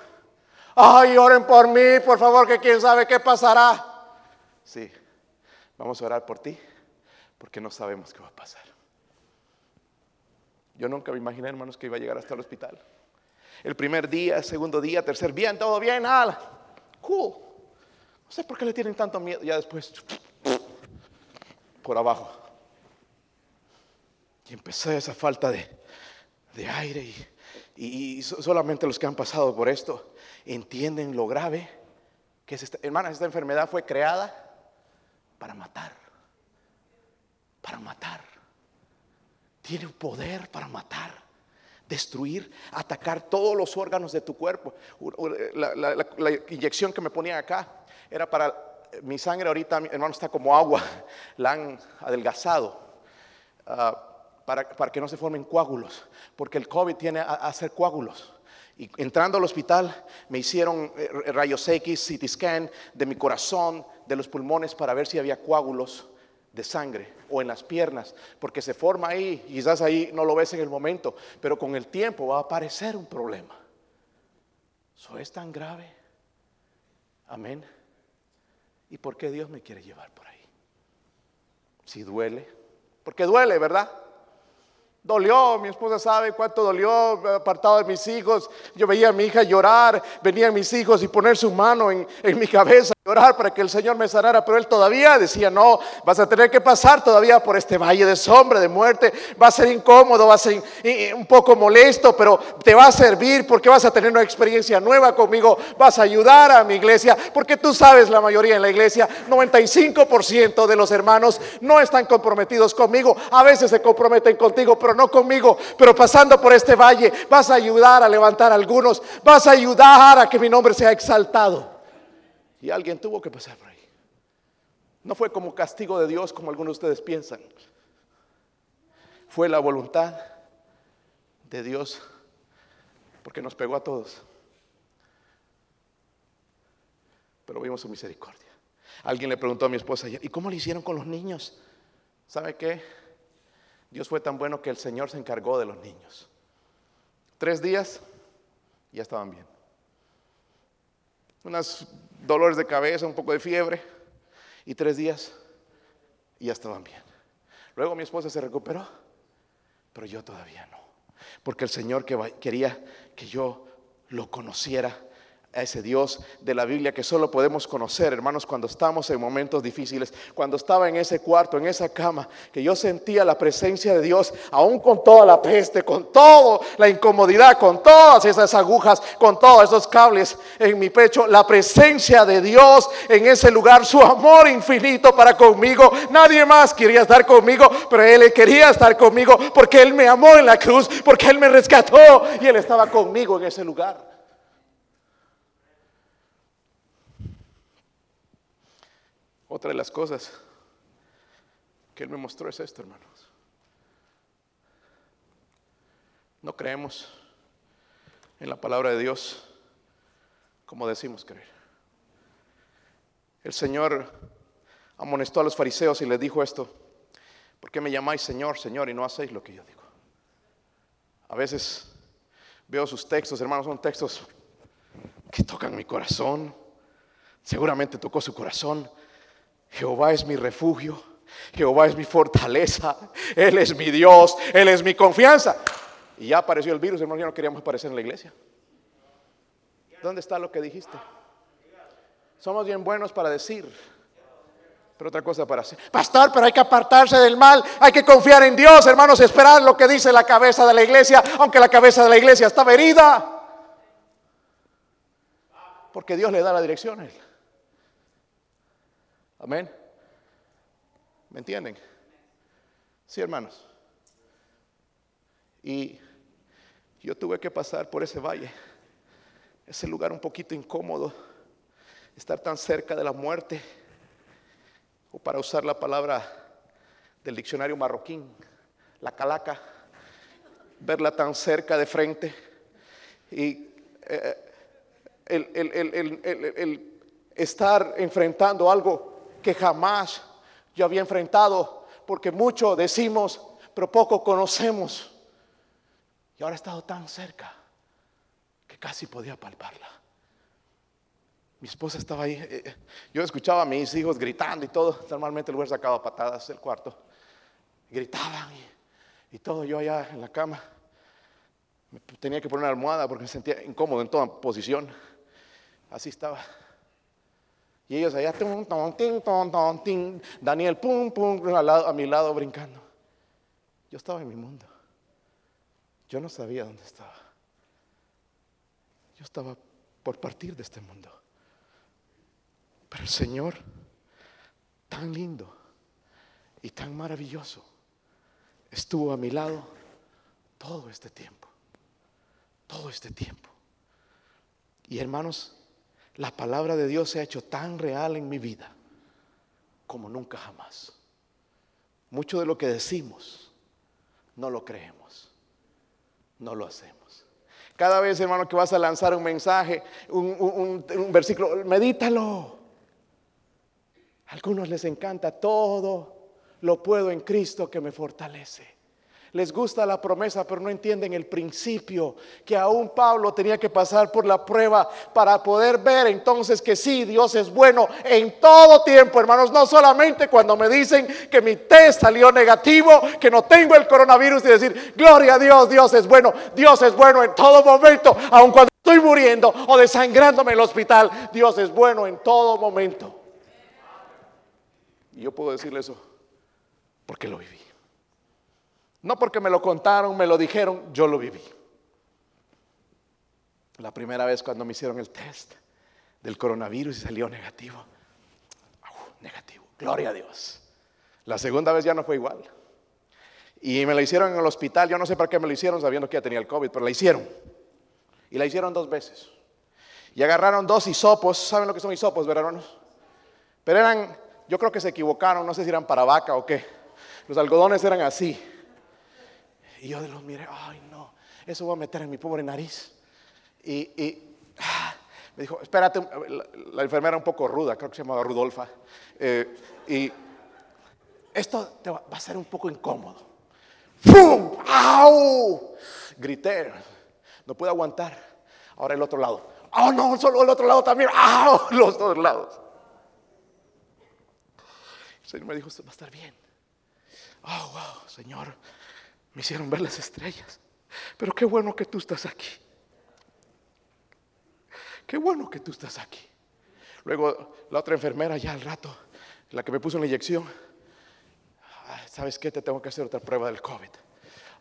Ay, oren por mí, por favor, que quién sabe qué pasará. Sí, Vamos a orar por ti porque no sabemos qué va a pasar. Yo nunca me imaginé, hermanos, que iba a llegar hasta el hospital. El primer día, segundo día, tercer bien, todo bien, ala, cool. No sé por qué le tienen tanto miedo. Ya después, por abajo. Y empezó esa falta de, aire. Y, solamente los que han pasado por esto entienden lo grave que es esta. Hermanas, esta enfermedad fue creada para matar. Para matar. Tiene poder para matar, destruir, atacar todos los órganos de tu cuerpo. La, inyección que me ponía acá era para mi sangre ahorita, hermano, está como agua. La han adelgazado. Ah, para, para, que no se formen coágulos, porque el COVID tiene a, hacer coágulos. Y entrando al hospital me hicieron eh, rayos X, CT scan de mi corazón, de los pulmones para ver si había coágulos de sangre o en las piernas, porque se forma ahí, quizás ahí no lo ves en el momento, pero con el tiempo va a aparecer un problema. ¿Eso es tan grave? Amén. ¿Y por qué Dios me quiere llevar por ahí? Si duele, porque duele, ¿verdad? Dolió, mi esposa sabe cuánto dolió, apartado de mis hijos. Yo veía a mi hija llorar, venían mis hijos y poner su mano en, en mi cabeza orar para que el Señor me sanara, pero él todavía decía, no, vas a tener que pasar todavía por este valle de sombra, de muerte, va a ser incómodo, va a ser un poco molesto, pero te va a servir porque vas a tener una experiencia nueva conmigo, vas a ayudar a mi iglesia, porque tú sabes, la mayoría en la iglesia, 95% de los hermanos no están comprometidos conmigo, a veces se comprometen contigo, pero no conmigo, pero pasando por este valle, vas a ayudar a levantar a algunos, vas a ayudar a que mi nombre sea exaltado. Y alguien tuvo que pasar por ahí. No fue como castigo de Dios como algunos de ustedes piensan. Fue la voluntad de Dios porque nos pegó a todos. Pero vimos su misericordia. Alguien le preguntó a mi esposa, ¿y cómo le hicieron con los niños? ¿Sabe qué? Dios fue tan bueno que el Señor se encargó de los niños. Tres días, ya estaban bien. Unas dolores de cabeza, un poco de fiebre, y tres días y ya estaban bien. Luego mi esposa se recuperó, pero yo todavía no, porque el Señor que quería que yo lo conociera a ese Dios de la Biblia que solo podemos conocer, hermanos, cuando estamos en momentos difíciles, cuando estaba en ese cuarto, en esa cama, que yo sentía la presencia de Dios, aún con toda la peste, con toda la incomodidad, con todas esas agujas, con todos esos cables en mi pecho, la presencia de Dios en ese lugar, su amor infinito para conmigo. Nadie más quería estar conmigo, pero Él quería estar conmigo porque Él me amó en la cruz, porque Él me rescató y Él estaba conmigo en ese lugar. Otra de las cosas que Él me mostró es esto, hermanos. No creemos en la palabra de Dios como decimos creer. El Señor amonestó a los fariseos y les dijo esto, ¿por qué me llamáis Señor, Señor y no hacéis lo que yo digo? A veces veo sus textos, hermanos, son textos que tocan mi corazón. Seguramente tocó su corazón. Jehová es mi refugio, Jehová es mi fortaleza, Él es mi Dios, Él es mi confianza. Y ya apareció el virus, hermanos, ya no queríamos aparecer en la iglesia. ¿Dónde está lo que dijiste? Somos bien buenos para decir, pero otra cosa para hacer. Pastor, pero hay que apartarse del mal, hay que confiar en Dios, hermanos, esperar lo que dice la cabeza de la iglesia, aunque la cabeza de la iglesia está herida. Porque Dios le da la dirección a él. Amén. ¿Me entienden? Sí, hermanos. Y yo tuve que pasar por ese valle, ese lugar un poquito incómodo, estar tan cerca de la muerte, o para usar la palabra del diccionario marroquín, la calaca, verla tan cerca de frente y eh, el estar enfrentando algo que jamás yo había enfrentado, porque mucho decimos, pero poco conocemos. Y ahora he estado tan cerca que casi podía palparla. Mi esposa estaba ahí. Eh, eh, yo escuchaba a mis hijos gritando y todo. Normalmente el lugar sacaba patadas del cuarto. Gritaban y, y, todo. Yo allá en la cama. tenía que poner una almohada porque me sentía incómodo en toda posición. Así estaba. Y ellos allá, Daniel, pum, pum, a mi lado brincando. Yo estaba en mi mundo. Yo no sabía dónde estaba. Yo estaba por partir de este mundo. Pero el Señor, tan lindo y tan maravilloso, estuvo a mi lado todo este tiempo. Todo este tiempo. Y hermanos, la palabra de Dios se ha hecho tan real en mi vida como nunca jamás. Mucho de lo que decimos no lo creemos, no lo hacemos. Cada vez, hermano, que vas a lanzar un mensaje, un, versículo, medítalo. A algunos les encanta todo, lo puedo en Cristo que me fortalece les gusta la promesa, pero no entienden el principio, que aún Pablo tenía que pasar por la prueba para poder ver entonces que sí, Dios es bueno en todo tiempo, hermanos, no solamente cuando me dicen que mi test salió negativo, que no tengo el coronavirus y decir, gloria a Dios, Dios es bueno, Dios es bueno en todo momento, aun cuando estoy muriendo o desangrándome en el hospital, Dios es bueno en todo momento. Y yo puedo decirle eso porque lo viví. No porque me lo contaron, me lo dijeron, yo lo viví. La primera vez cuando me hicieron el test del coronavirus y salió negativo. negativo, gloria a Dios. La segunda vez ya no fue igual. Y me la hicieron en el hospital. Yo no sé para qué me lo hicieron sabiendo que ya tenía el COVID, pero la hicieron. Y la hicieron dos veces. Y agarraron dos hisopos. ¿Saben lo que son hisopos, hermanos? Pero eran, yo creo que se equivocaron. No sé si eran para vaca o qué. Los algodones eran así. Y yo los miré, ay no, eso voy a meter en mi pobre nariz. Y, ah, me dijo, espérate, la, enfermera un poco ruda, creo que se llamaba Rudolfa. Eh, y esto te va, a ser un poco incómodo. ¡Pum! ¡Au! Grité, no pude aguantar. Ahora el otro lado. ¡Oh no! Solo el otro lado también. ¡Au! Los dos lados. El Señor me dijo, va a estar bien. ¡Oh, wow! Señor, me hicieron ver las estrellas. Pero qué bueno que tú estás aquí. qué bueno que tú estás aquí. Luego la otra enfermera ya al rato, la que me puso la inyección, ¿sabes qué? Te tengo que hacer otra prueba del COVID.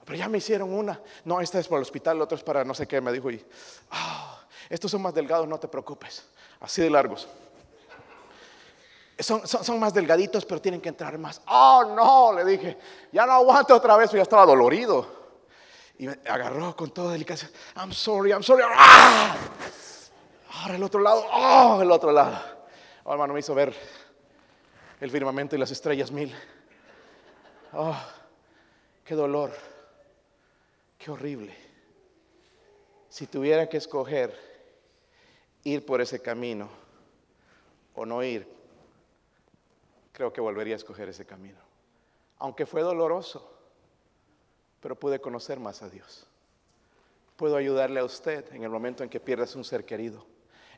Pero ya me hicieron una. No, esta es para el hospital, la otra es para no sé qué, me dijo. Y, ah, estos son más delgados, no te preocupes. Así de largos. Son, son, más delgaditos, pero tienen que entrar más. Oh, no, le dije, ya no aguanto otra vez, ya estaba dolorido. Y me agarró con toda delicadeza. I'm sorry, I'm sorry. ¡Ah! Ahora el otro lado, oh, el otro lado. Oh, hermano, me hizo ver el firmamento y las estrellas mil. Oh, qué dolor, qué horrible. Si tuviera que escoger ir por ese camino o no ir, creo que volvería a escoger ese camino. Aunque fue doloroso, pero pude conocer más a Dios. Puedo ayudarle a usted en el momento en que pierdas un ser querido,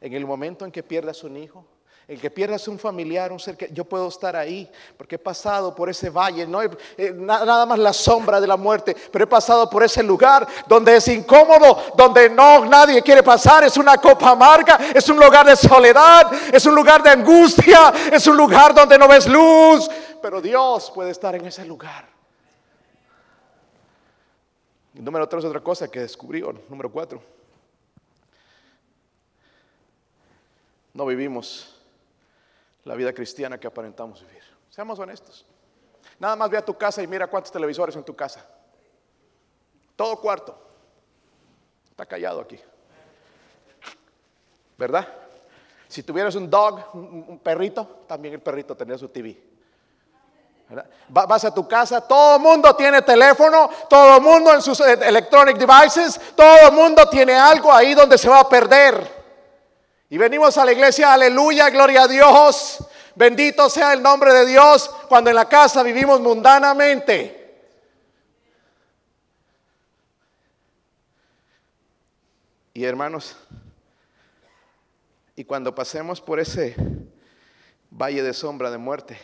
en el momento en que pierdas un hijo, el que pierdas un familiar, un ser que yo puedo estar ahí, porque he pasado por ese valle, no nada más la sombra de la muerte, pero he pasado por ese lugar donde es incómodo, donde no nadie quiere pasar, es una copa amarga, es un lugar de soledad, es un lugar de angustia, es un lugar donde no ves luz, pero Dios puede estar en ese lugar. número tres, otra cosa que descubrí, número cuatro. No vivimos la vida cristiana que aparentamos vivir. Seamos honestos. Nada más ve a tu casa y mira cuántos televisores en tu casa. Todo cuarto. Está callado aquí. ¿Verdad? Si tuvieras un dog, un, perrito, también el perrito tendría su TV. Vas a tu casa, todo el mundo tiene teléfono, todo el mundo en sus eh, electronic devices, todo el mundo tiene algo ahí donde se va a perder. Y venimos a la iglesia, aleluya, gloria a Dios. Bendito sea el nombre de Dios cuando en la casa vivimos mundanamente. Y hermanos, y cuando pasemos por ese valle de sombra de muerte,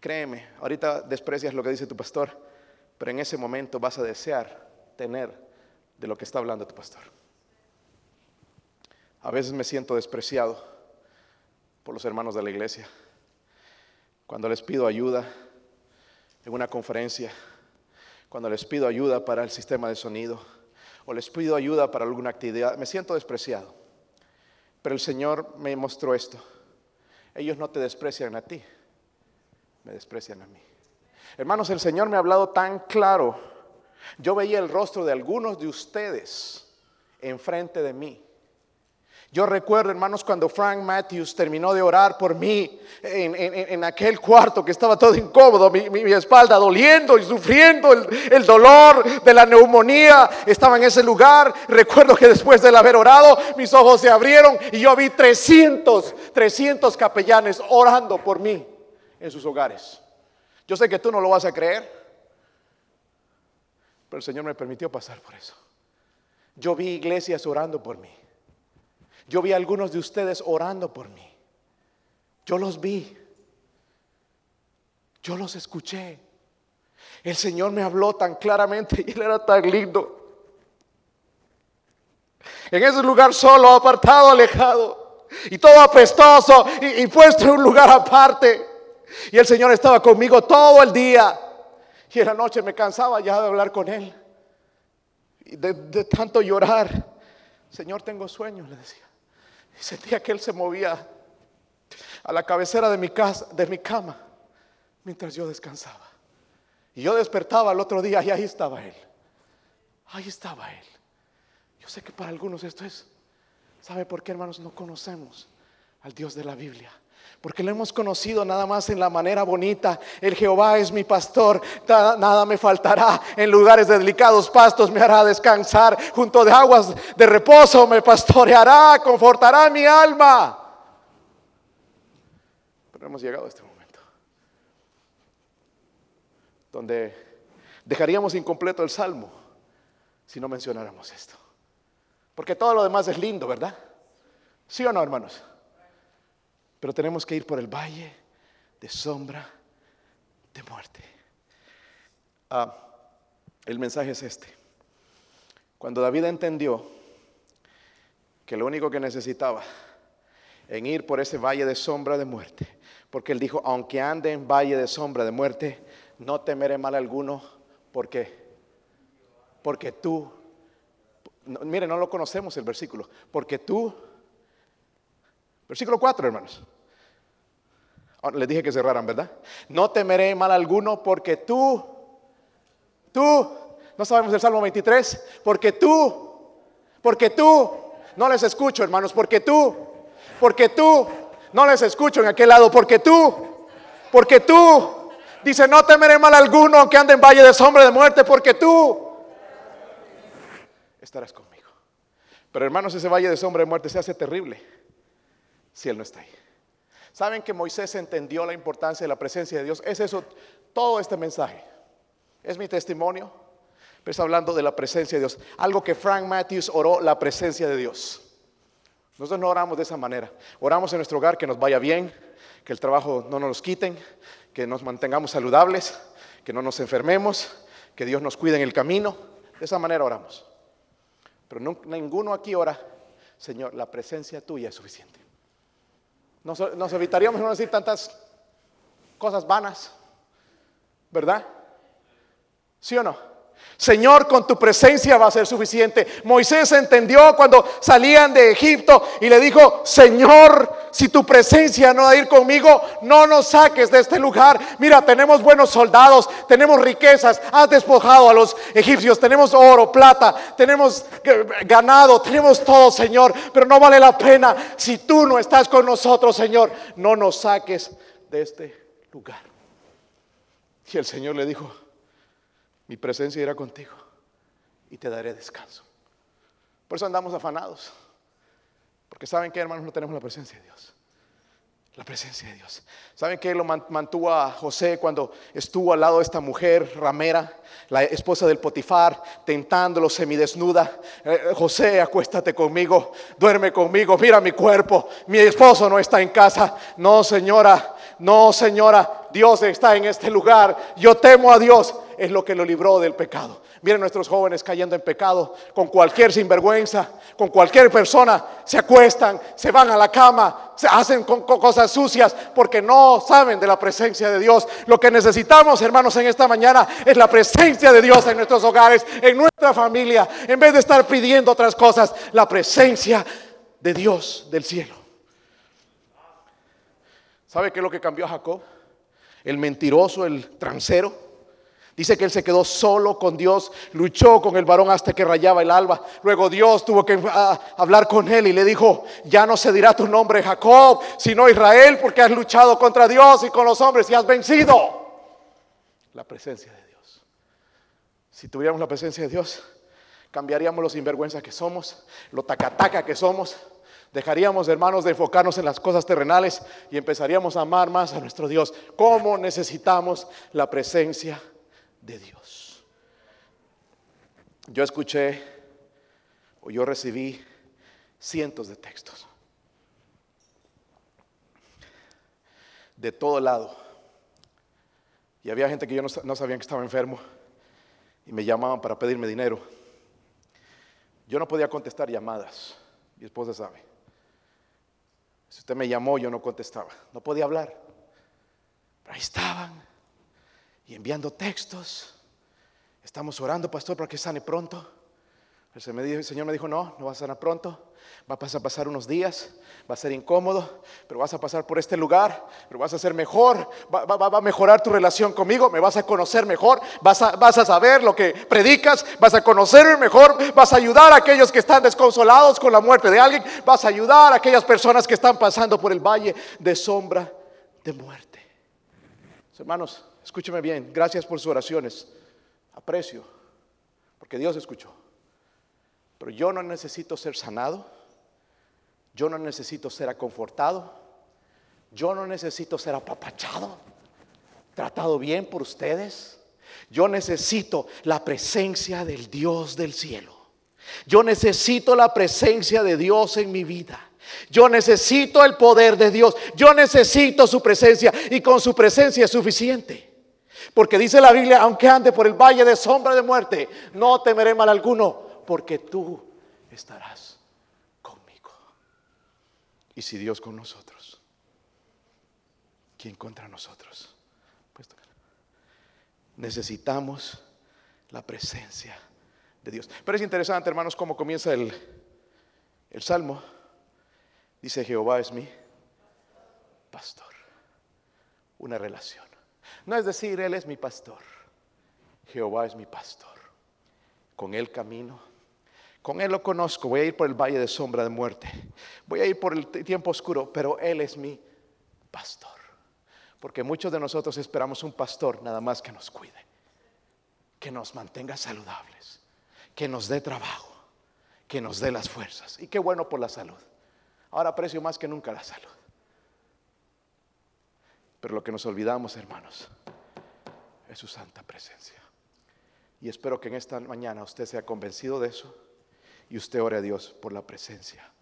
créeme, ahorita desprecias lo que dice tu pastor, pero en ese momento vas a desear tener de lo que está hablando tu pastor. A veces me siento despreciado por los hermanos de la iglesia. Cuando les pido ayuda en una conferencia, cuando les pido ayuda para el sistema de sonido o les pido ayuda para alguna actividad, me siento despreciado. Pero el Señor me mostró esto. Ellos no te desprecian a ti, me desprecian a mí. Hermanos, el Señor me ha hablado tan claro. Yo veía el rostro de algunos de ustedes enfrente de mí yo recuerdo, hermanos, cuando Frank Matthews terminó de orar por mí en, aquel cuarto que estaba todo incómodo, mi, espalda doliendo y sufriendo el, el, dolor de la neumonía, estaba en ese lugar. Recuerdo que después de haber orado, mis ojos se abrieron y yo vi 300, 300 capellanes orando por mí en sus hogares. Yo sé que tú no lo vas a creer, pero el Señor me permitió pasar por eso. Yo vi iglesias orando por mí. Yo vi a algunos de ustedes orando por mí. Yo los vi. Yo los escuché. El Señor me habló tan claramente y Él era tan lindo. En ese lugar solo, apartado, alejado. Y todo apestoso y, puesto en un lugar aparte. Y el Señor estaba conmigo todo el día. Y en la noche me cansaba ya de hablar con Él. Y de, de tanto llorar. Señor, tengo sueño, le decía. Y sentía que él se movía a la cabecera de mi casa, de mi cama, mientras yo descansaba. Y yo despertaba el otro día y ahí estaba él. Ahí estaba él. Yo sé que para algunos esto es, ¿sabe por qué hermanos no conocemos al Dios de la Biblia? Porque lo hemos conocido nada más en la manera bonita. El Jehová es mi pastor, nada me faltará. En lugares de delicados pastos me hará descansar. Junto de aguas de reposo me pastoreará, confortará mi alma. Pero hemos llegado a este momento. Donde dejaríamos incompleto el salmo si no mencionáramos esto. Porque todo lo demás es lindo, ¿verdad? ¿Sí o no, hermanos? Pero tenemos que ir por el valle de sombra de muerte. Ah, el mensaje es este. Cuando David entendió que lo único que necesitaba en ir por ese valle de sombra de muerte, porque él dijo, aunque ande en valle de sombra de muerte, no temeré mal alguno, porque porque tú mire, no lo conocemos el versículo, porque tú Versículo 4, hermanos. Les dije que cerraran, ¿verdad? No temeré mal alguno porque tú, tú, no sabemos el Salmo 23, porque tú, porque tú, no les escucho, hermanos, porque tú, porque tú, no les escucho en aquel lado, porque tú, porque tú, dice, no temeré mal alguno aunque ande en valle de sombra de muerte, porque tú estarás conmigo. Pero hermanos, ese valle de sombra de muerte se hace terrible si Él no está ahí. ¿Saben que Moisés entendió la importancia de la presencia de Dios? Es eso, todo este mensaje. Es mi testimonio, pero está hablando de la presencia de Dios. Algo que Frank Matthews oró, la presencia de Dios. Nosotros no oramos de esa manera. Oramos en nuestro hogar que nos vaya bien, que el trabajo no nos quiten, que nos mantengamos saludables, que no nos enfermemos, que Dios nos cuide en el camino. De esa manera oramos. Pero ninguno aquí ora, Señor, la presencia tuya es suficiente. Nos, evitaríamos no decir tantas cosas vanas, ¿verdad? ¿Sí o no? Señor, con tu presencia va a ser suficiente. Moisés entendió cuando salían de Egipto y le dijo, Señor, si tu presencia no va a ir conmigo, no nos saques de este lugar. Mira, tenemos buenos soldados, tenemos riquezas, has despojado a los egipcios, tenemos oro, plata, tenemos ganado, tenemos todo, Señor, pero no vale la pena si tú no estás con nosotros, Señor, no nos saques de este lugar. Y el Señor le dijo, mi presencia irá contigo y te daré descanso. Por eso andamos afanados. Porque saben que hermanos no tenemos la presencia de Dios. La presencia de Dios. ¿Saben que lo mantuvo a José cuando estuvo al lado de esta mujer ramera, la esposa del Potifar, tentándolo semidesnuda? Eh, José, acuéstate conmigo, duerme conmigo, mira mi cuerpo, mi esposo no está en casa. No, señora, no, señora, Dios está en este lugar. Yo temo a Dios es lo que lo libró del pecado. Miren nuestros jóvenes cayendo en pecado con cualquier sinvergüenza, con cualquier persona, se acuestan, se van a la cama, se hacen cosas sucias porque no saben de la presencia de Dios. Lo que necesitamos, hermanos, en esta mañana es la presencia de Dios en nuestros hogares, en nuestra familia, en vez de estar pidiendo otras cosas, la presencia de Dios del cielo. ¿Sabe qué es lo que cambió a Jacob? El mentiroso, el transero Dice que él se quedó solo con Dios, luchó con el varón hasta que rayaba el alba. Luego Dios tuvo que ah, hablar con él y le dijo, ya no se dirá tu nombre Jacob, sino Israel, porque has luchado contra Dios y con los hombres y has vencido. La presencia de Dios. Si tuviéramos la presencia de Dios, cambiaríamos los sinvergüenzas que somos, lo tacataca que somos. Dejaríamos, hermanos, de enfocarnos en las cosas terrenales y empezaríamos a amar más a nuestro Dios. ¿Cómo necesitamos la presencia de de Dios. Yo escuché o yo recibí cientos de textos de todo lado. Y había gente que yo no, sabía que estaba enfermo y me llamaban para pedirme dinero. Yo no podía contestar llamadas, mi esposa sabe. Si usted me llamó, yo no contestaba, no podía hablar. Pero ahí estaban y enviando textos. Estamos orando, pastor, para que sane pronto. El Señor me dijo, no, no vas a sanar pronto. Va a pasar unos días, va a ser incómodo, pero vas a pasar por este lugar, pero vas a ser mejor, va, a mejorar tu relación conmigo, me vas a conocer mejor, vas a, vas a saber lo que predicas, vas a conocerme mejor, vas a ayudar a aquellos que están desconsolados con la muerte de alguien, vas a ayudar a aquellas personas que están pasando por el valle de sombra de muerte. Hermanos, Escúcheme bien, gracias por sus oraciones. Aprecio, porque Dios escuchó. Pero yo no necesito ser sanado. Yo no necesito ser aconfortado. Yo no necesito ser apapachado, tratado bien por ustedes. Yo necesito la presencia del Dios del cielo. Yo necesito la presencia de Dios en mi vida. Yo necesito el poder de Dios. Yo necesito su presencia y con su presencia es suficiente. Porque dice la Biblia, aunque ande por el valle de sombra de muerte, no temeré mal alguno, porque tú estarás conmigo. Y si Dios con nosotros, ¿quién contra nosotros? Pues, necesitamos la presencia de Dios. Pero es interesante, hermanos, cómo comienza el, el salmo. Dice, Jehová es mi pastor. Una relación. No es decir, Él es mi pastor. Jehová es mi pastor. Con Él camino. Con Él lo conozco. Voy a ir por el valle de sombra de muerte. Voy a ir por el tiempo oscuro, pero Él es mi pastor. Porque muchos de nosotros esperamos un pastor nada más que nos cuide, que nos mantenga saludables, que nos dé trabajo, que nos dé las fuerzas. Y qué bueno por la salud. Ahora aprecio más que nunca la salud. Pero lo que nos olvidamos, hermanos, es su santa presencia. Y espero que en esta mañana usted sea convencido de eso y usted ore a Dios por la presencia